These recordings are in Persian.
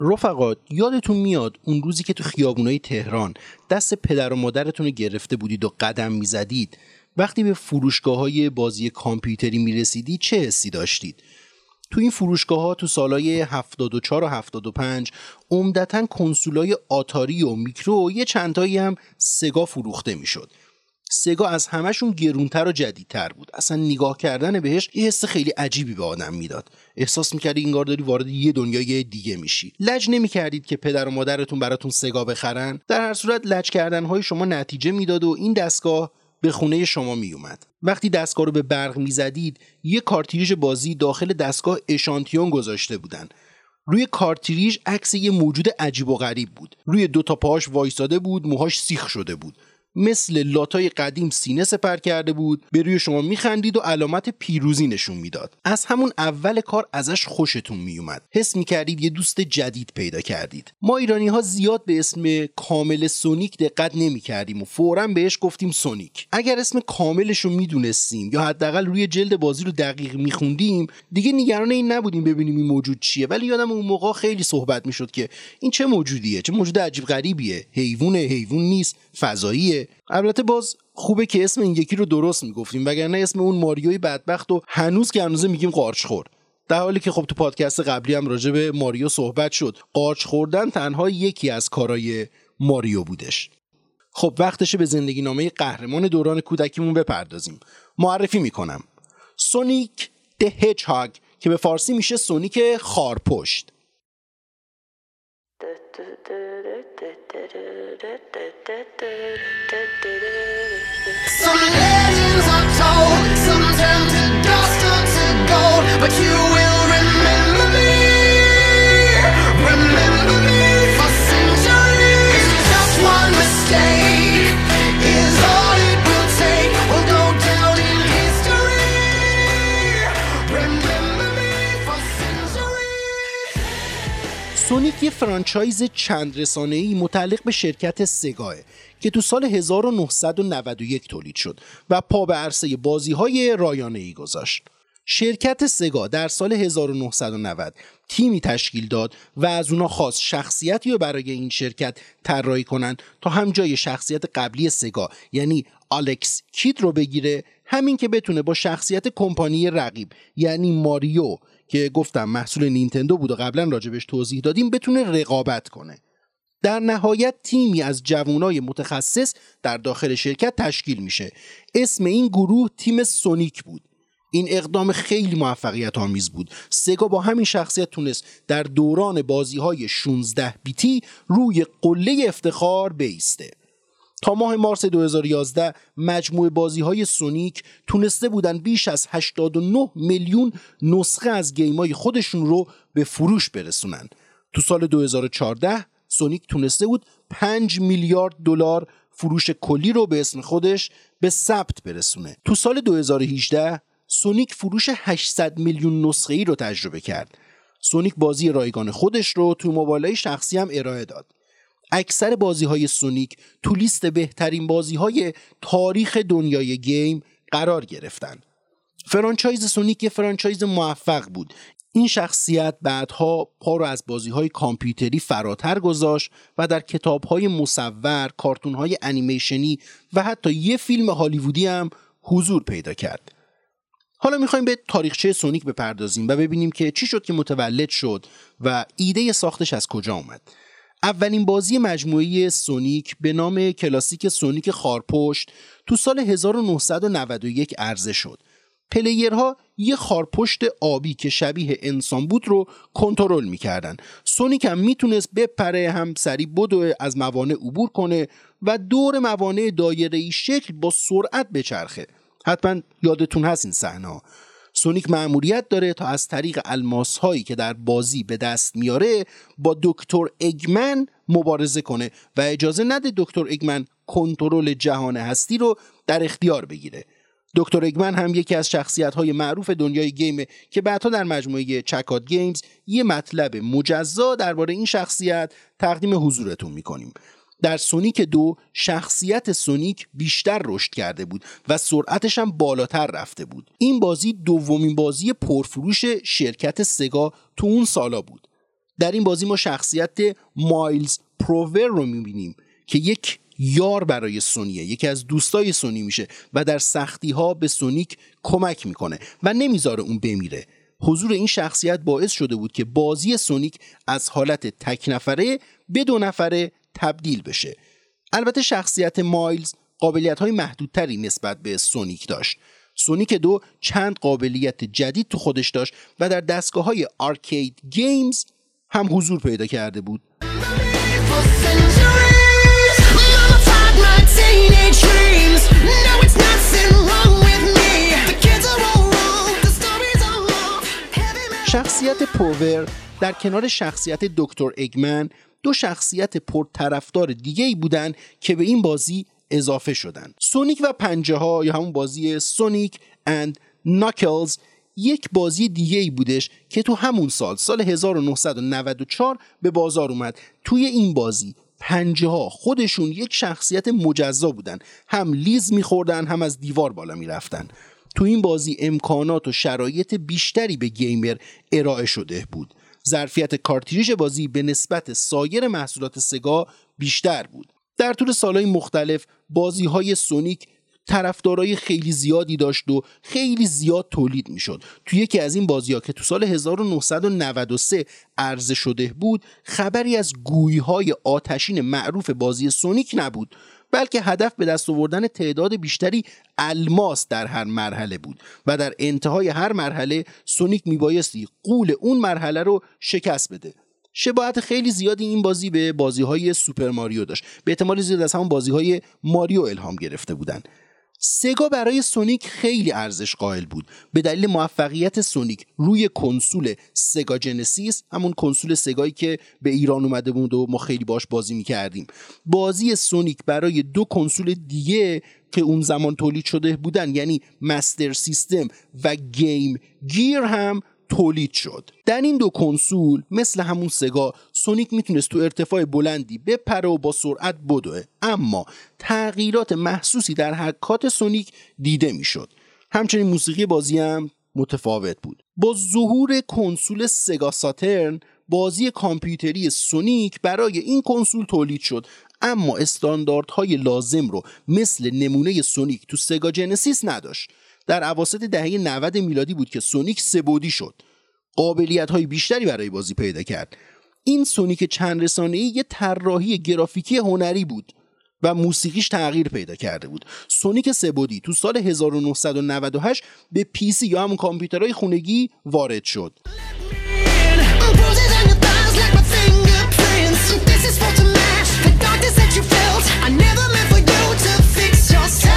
رفقا یادتون میاد اون روزی که تو خیابونای تهران دست پدر و مادرتون رو گرفته بودید و قدم می‌زدید؟ وقتی به فروشگاه های بازی کامپیوتری می‌رسیدید چه حسی داشتید؟ تو این فروشگاه ها تو سالهای 74 و 75 عمدتا کنسولای آتاری و میکرو و یه چندتایی هم سگا فروخته می‌شد. سگا از همشون گرونتر و جدیدتر بود. اصلا نگاه کردن بهش یه حس خیلی عجیبی به آدم می‌داد. احساس می‌کردی اینگار داری وارد یه دنیای دیگه میشی. لج نمی‌کردید که پدر و مادرتون براتون سگا بخرن؟ در هر صورت لج کردن های شما نتیجه می‌داد و این دستگاه به خونه شما میومد وقتی دستگاه رو به برق می‌زدید یه کارتریژ بازی داخل دستگاه اشانتیون گذاشته بودن. روی کارتریژ عکس یه موجود عجیب و غریب بود. روی دو تا پاهاش وایساده بود موهاش سیخ شده بود. مثل لاتای قدیم سینه سپر کرده بود به روی شما میخندید و علامت پیروزی نشون می‌داد. از همون اول کار ازش خوشتون میومد حس می‌کردید یه دوست جدید پیدا کردید. ما ایرانی ها زیاد به اسم کامل سونیک دقت نمی‌کردیم و فورا بهش گفتیم سونیک. اگر اسم کاملش رو می‌دونستیم یا حداقل روی جلد بازی رو دقیق میخوندیم دیگه نگران این نبودیم ببینیم این موجود چیه. ولی یادم اون موقع خیلی صحبت می‌شد که این چه موجودیه؟ چه موجود عجیب غریبیه؟ حیوونه حیوان نیست فضاییه. البته باز خوبه که اسم این یکی رو درست می‌گفتیم وگرنه اسم اون ماریوی بدبخت و هنوز که هنوزه میگیم قارچ خور در حالی که خب تو پادکست قبلی هم راجع به ماریو صحبت شد قارچ خوردن تنها یکی از کارای ماریو بودش. خب وقتشه به زندگی نامه قهرمان دوران کودکیمون بپردازیم. معرفی می‌کنم. سونیک ده هاگ که به فارسی میشه سونیک خارپشت. Some legends are told, some turn to dust or to gold, but you will remember me, remember me for centuries. Just one mistake یه فرانچایز چند رسانه‌ای متعلق به شرکت سگاه که تو سال 1991 تولید شد و پا به عرصه بازی های رایانه ای گذاشت. شرکت سگا در سال 1990 تیمی تشکیل داد و از اونا خواست شخصیتی رو برای این شرکت طراحی کنند تا هم جای شخصیت قبلی سگا یعنی آلکس کید رو بگیره همین که بتونه با شخصیت کمپانی رقیب یعنی ماریو که گفتم محصول نینتندو بود و قبلا راجبش توضیح دادیم بتونه رقابت کنه. در نهایت تیمی از جوانای متخصص در داخل شرکت تشکیل میشه. اسم این گروه تیم سونیک بود. این اقدام خیلی موفقیت آمیز بود. سگا با همین شخصیت تونست در دوران بازی های 16 بیتی روی قله افتخار بیسته. تا ماه مارس 2011 مجموع بازی های سونیک تونسته بودن بیش از 89 میلیون نسخه از گیمای خودشون رو به فروش برسونن. تو سال 2014 سونیک تونسته بود 5 میلیارد دلار فروش کلی رو به اسم خودش به ثبت برسونه. تو سال 2018 سونیک فروش 800 میلیون نسخه ای رو تجربه کرد. سونیک بازی رایگان خودش رو تو موبایل شخصی هم ارائه داد. اکثر بازی های سونیک تو لیست بهترین بازی های تاریخ دنیای game قرار گرفتن franchise سونیک یه franchise موفق بود این شخصیت بعدها پا رو از بازی های کامپیوتری فراتر گذاشت و در کتاب های مصور، کارتون های انیمیشنی و حتی یه فیلم هالیوودی هم حضور پیدا کرد. حالا می‌خوایم به تاریخچه سونیک بپردازیم و ببینیم که چی شد که متولد شد و ایده ساختش از کجا اومد. اولین بازی مجموعه سونیک به نام کلاسیک سونیک خارپشت تو سال 1991 عرضه شد. player ها یه خارپشت آبی که شبیه انسان بود رو کنترل می‌کردن. سونیک هم می‌تونست بپره هم سری بدو از موانع عبور کنه و دور موانع دایره ای شکل با سرعت بچرخه. حتما یادتون هست این صحنه سونیک مأموریت داره تا از طریق الماس هایی که در بازی به دست میاره با دکتر اگمن مبارزه کنه و اجازه نده دکتر اگمن کنترل جهان هستی رو در اختیار بگیره. دکتر اگمن هم یکی از شخصیت های معروف دنیای گیم که بعدها در مجموعه چکات گیمز یه مطلب مجزا درباره این شخصیت تقدیم حضورتون می‌کنیم. در سونیک دو شخصیت سونیک بیشتر رشد کرده بود و سرعتش هم بالاتر رفته بود. این بازی دومین بازی پرفروش شرکت سگا تو اون سالا بود. در این بازی ما شخصیت مایلز پروور رو می‌بینیم که یک یار برای سونیک یکی از دوستای سونیک میشه و در سختی ها به سونیک کمک می‌کنه و نمی‌ذاره اون بمیره. حضور این شخصیت باعث شده بود که بازی سونیک از حالت تک نفره به دو نفره تبدیل بشه البته شخصیت مایلز قابلیت های محدودتری نسبت به سونیک داشت سونیک دو چند قابلیت جدید تو خودش داشت و در دستگاه های arcade games هم حضور پیدا کرده بود. شخصیت پروور در کنار شخصیت دکتر اگمن دو شخصیت پرطرفدار دیگه ای بودن که به این بازی اضافه شدن. سونیک و پنجه ها یا همون بازی Sonic and Knuckles یک بازی دیگه ای بودش که تو همون سال سال 1994 به بازار اومد. توی این بازی پنجه ها خودشون یک شخصیت مجزا بودن. هم لیز میخوردن هم از دیوار بالا می‌رفتن. تو این بازی امکانات و شرایط بیشتری به gamer ارائه شده بود. ظرفیت کارتریج بازی به نسبت سایر محصولات سگا بیشتر بود. در طول سالهای مختلف بازی های سونیک طرفدارای خیلی زیادی داشت و خیلی زیاد تولید می‌شد. توی یکی از این بازی ها که تو سال 1993 عرضه شده بود خبری از گوی های آتشین معروف بازی سونیک نبود. بلکه هدف به دست آوردن تعداد بیشتری الماس در هر مرحله بود و در انتهای هر مرحله سونیک میبایستی غول اون مرحله رو شکست بده. شباهت خیلی زیادی این بازی به بازی های سوپر ماریو داشت. به احتمال زیاد از همون بازی های ماریو الهام گرفته بودن. سگا برای سونیک خیلی ارزش قائل بود. به دلیل موفقیت سونیک روی کنسول سگا جنسیس همون کنسول سگایی که به ایران اومده بود و ما خیلی باش بازی می‌کردیم. بازی سونیک برای دو کنسول دیگه که اون زمان تولید شده بودن یعنی Master System و Game Gear هم تولید شد. در این دو کنسول مثل همون سگا سونیک می‌تونست تو ارتفاع بلندی بپره و با سرعت بدوه. اما تغییرات محسوسی در حرکات سونیک دیده می‌شد. همچنین موسیقی بازی هم متفاوت بود. با ظهور کنسول سگا ساترن بازی کامپیوتری سونیک برای این کنسول تولید شد. اما استانداردهای لازم رو مثل نمونه سونیک تو سگا جنسیس نداشت. در اواسط دهه 90 میلادی بود که سونیک سه بعدی شد قابلیت های بیشتری برای بازی پیدا کرد این سونیک چند رسانه‌ای یه طراحی گرافیکی هنری بود و موسیقیش تغییر پیدا کرده بود سونیک سه بعدی تو سال 1998 به پی سی یا همون کامپیوترهای خونگی وارد شد. This.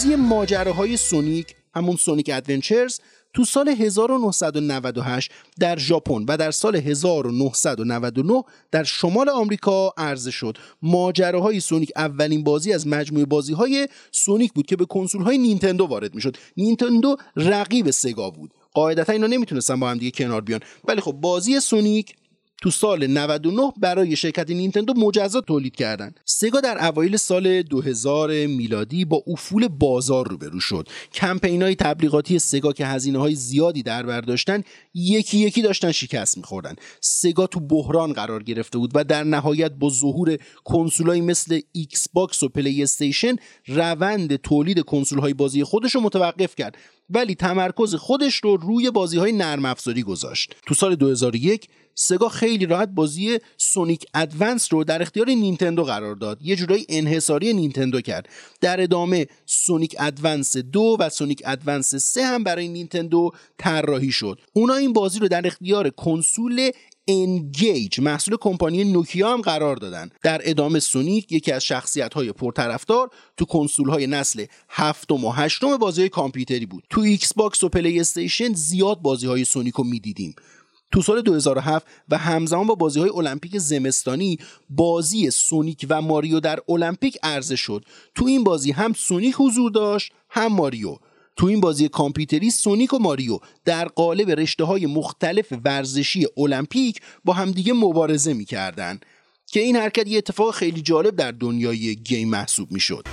بازی ماجراهای سونیک همون Sonic Adventures تو سال 1998 در ژاپن و در سال 1999 در شمال آمریکا عرضه شد. ماجراهای سونیک اولین بازی از مجموعه بازی های سونیک بود که به کنسول های نینتندو وارد می‌شد. نینتندو رقیب سگا بود. قاعدتا اینا نمی‌تونستن با هم دیگه کنار بیان. ولی خب بازی سونیک تو سال 99 برای شرکت نینتندو مجزا تولید کردن. سگا در اوایل سال 2000 میلادی با افول بازار روبرو شد. کمپین های تبلیغاتی سگا که هزینه های زیادی در بر داشتن یکی یکی داشتن شکست میخوردن. سگا تو بحران قرار گرفته بود و در نهایت با ظهور کنسولایی مثل ایکس باکس و پلی استیشن روند تولید کنسول های بازی خودش رو متوقف کرد. ولی تمرکز خودش رو روی بازی های نرم افزاری گذاشت. تو سال 2001 سگا خیلی راحت بازی سونیک ادوانس رو در اختیار نینتندو قرار داد. یه جورایی انحصاری نینتندو کرد. در ادامه سونیک ادوانس دو و سونیک ادوانس سه هم برای نینتندو طراحی شد. اونا این بازی رو در اختیار کنسول N-Gage محصول کمپانی نوکیا هم قرار دادن. در ادامه سونیک یکی از شخصیت های پرطرفدار تو کنسول های نسل هفتم و هشتم بازی کامپیوتری بود. تو ایکس باکس و پلی استیشن زیاد بازی های سونیک رو می‌دیدیم. تو سال 2007 و همزمان با بازی های المپیک زمستانی بازی سونیک و ماریو در المپیک عرضه شد. تو این بازی هم سونیک حضور داشت هم ماریو. تو این بازی کامپیوتری سونیک و ماریو در قالب رشته های مختلف ورزشی المپیک با همدیگه مبارزه می‌کردن که این حرکت یه اتفاق خیلی جالب در دنیای گیم محسوب می‌شد.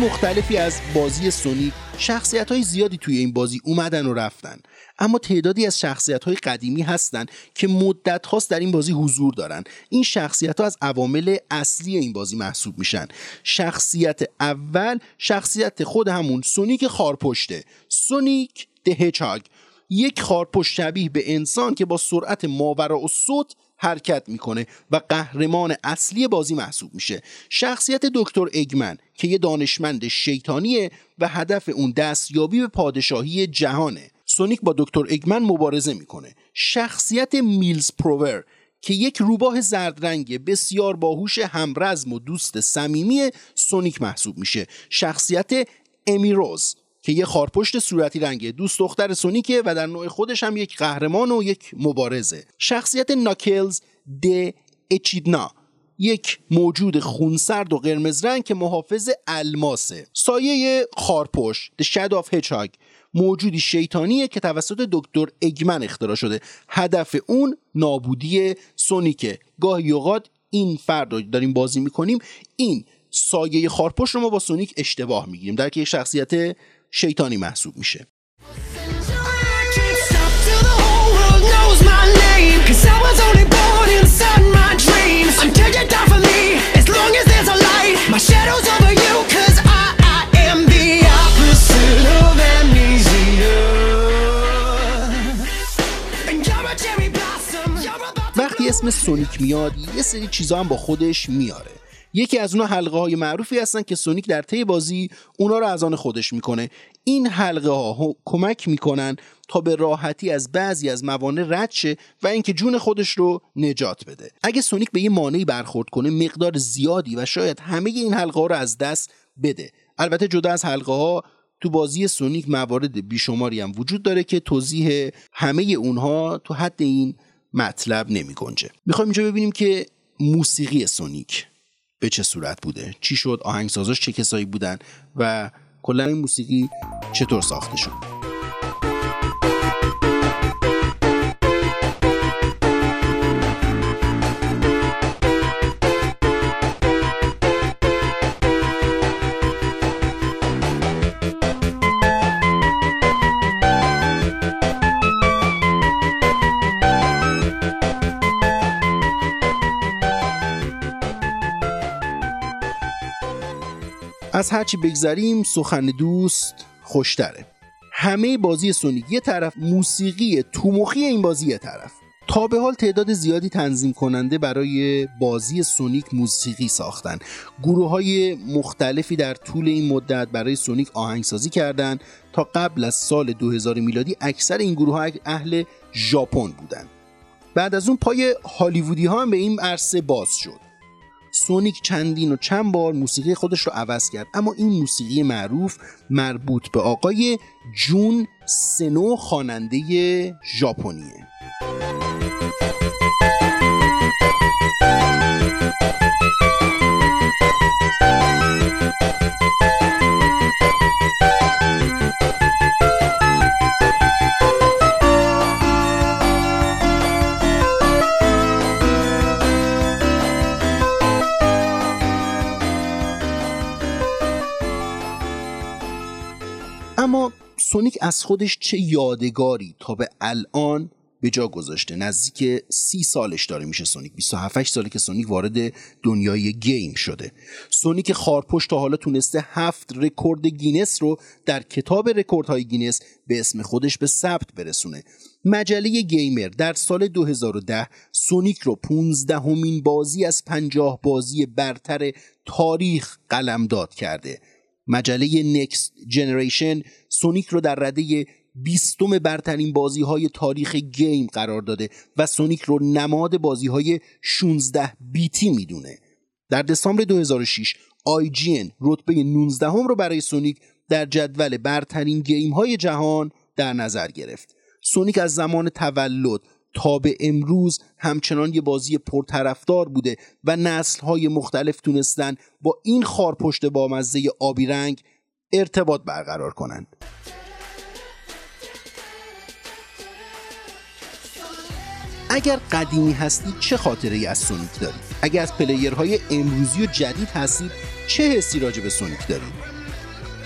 مختلفی از بازی سونیک شخصیت های زیادی توی این بازی اومدن و رفتن. اما تعدادی از شخصیت های قدیمی هستن که مدت هاست در این بازی حضور دارن. این شخصیت ها از عوامل اصلی این بازی محسوب میشن. شخصیت اول شخصیت خود همون سونیک خارپشته. سونیک دهچاگ یک خارپشت شبیه به انسان که با سرعت ماورا و صوت حرکت می‌کنه و قهرمان اصلی بازی محسوب میشه. شخصیت دکتر اگمن که یه دانشمند شیطانیه و هدف اون دستیابی به پادشاهی جهانه. سونیک با دکتر اگمن مبارزه می‌کنه. شخصیت میلز پروور که یک روباه زردرنگ بسیار باهوش همرزم و دوست صمیمی سونیک محسوب میشه. شخصیت امیروز که یه خارپشت صورتی رنگه. دوست دختر سونیکه و در نوع خودش هم یک قهرمان و یک مبارزه. شخصیت ناکلز د اچیدنا یک موجود خونسرد و قرمز رنگ که محافظ الماسه. سایه خارپشت The Shadow of Hedgehog موجودی شیطانیه که توسط دکتر اگمن اختراع شده. هدف اون نابودی سونیکه. گاهی اوقات این فرد رو داریم بازی می‌کنیم این سایه خارپشت رو ما با سونیک اشتباه می‌گیریم. در که شخصیت شیطانی محسوب میشه. وقتی اسم سونیک میاد یه سری چیزا هم با خودش میاره. یکی از اونها حلقه های معروفی هستن که سونیک در طی بازی اونا رو از آن خودش می‌کنه. این حلقه ها کمک می‌کنن تا به راحتی از بعضی از موانع رد شه و اینکه جون خودش رو نجات بده. اگه سونیک به یه مانعی برخورد کنه مقدار زیادی و شاید همه این حلقه ها رو از دست بده. البته جدا از حلقه ها تو بازی سونیک موارد بیشماری هم وجود داره که توضیح همه اونها تو حد این مطلب نمی گنجه می‌خوایم اینجا ببینیم که موسیقی سونیک به چه صورت بوده؟ چی شد؟ آهنگسازاش چه کسایی بودن؟ و کلا این موسیقی چطور ساخته شد؟ از هرچی بگذریم سخن دوست خوشتره. همه بازی سونیک یه طرف موسیقی تومخی این بازی یه طرف. تا به حال تعداد زیادی تنظیم کننده برای بازی سونیک موسیقی ساختن. گروه های مختلفی در طول این مدت برای سونیک آهنگسازی کردند تا قبل از سال 2000 میلادی اکثر این گروه ها اهل ژاپن بودند بعد از اون پای هالیوودی ها هم به این عرصه باز شد. سونیک چندین و چند بار موسیقی خودش رو عوض کرد. اما این موسیقی معروف مربوط به آقای جون سنو خواننده ژاپنیه. اما سونیک از خودش چه یادگاری تا به الان به جا گذاشته؟ نزدیک سی سالش داره میشه سونیک. 27 ساله که سونیک وارد دنیای گیم شده. سونیک خارپشت تا حالا تونسته هفت رکورد گینس رو در کتاب رکوردهای گینس به اسم خودش به ثبت برسونه. مجله گیمر در سال 2010 سونیک رو پانزدهمین بازی از 50 بازی برتر تاریخ قلمداد کرده. مجله Next Generation سونیک رو در رده بیستم برترین بازی های تاریخ گیم قرار داده و سونیک رو نماد بازی های 16 بیتی می‌دونه. در دسامبر 2006 IGN رتبه 19 هم رو برای سونیک در جدول برترین گیم های جهان در نظر گرفت. سونیک از زمان تولد تا به امروز همچنان یه بازی پرطرفدار بوده و نسلهای مختلف تونستن با این خارپشت بامزه آبی رنگ ارتباط برقرار کنند اگر قدیمی هستید چه خاطره ای از سونیک دارید؟ اگر از player های امروزی و جدید هستید چه حسی راجع به سونیک دارید؟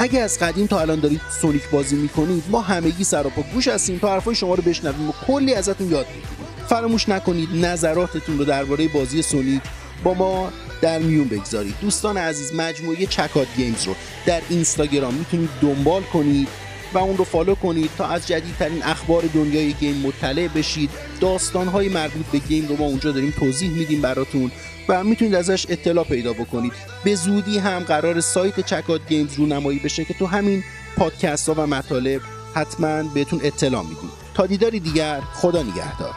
اگر از قدیم تا الان دارید سونیک بازی می‌کنید ما همگی سر پا گوش هستیم تا حرفای شما رو بشنویم و کلی ازتون یاد بگیریم فراموش نکنید نظراتتون رو درباره بازی سونیک با ما در میون بگذارید. دوستان عزیز مجموعه چکات گیمز رو در اینستاگرام می‌تونید دنبال کنید. و اون رو follow کنید تا از جدیدترین اخبار دنیای گیم مطلع بشید. داستانهای مربوط به گیم رو ما اونجا داریم توضیح میدیم براتون و می‌تونید ازش اطلاع پیدا بکنید. به زودی هم قرار سایت چکات گیمز رونمایی بشه که تو همین پادکست ها و مطالب حتما بهتون اطلاع میدیم. تا دیداری دیگر خدا نگهدار.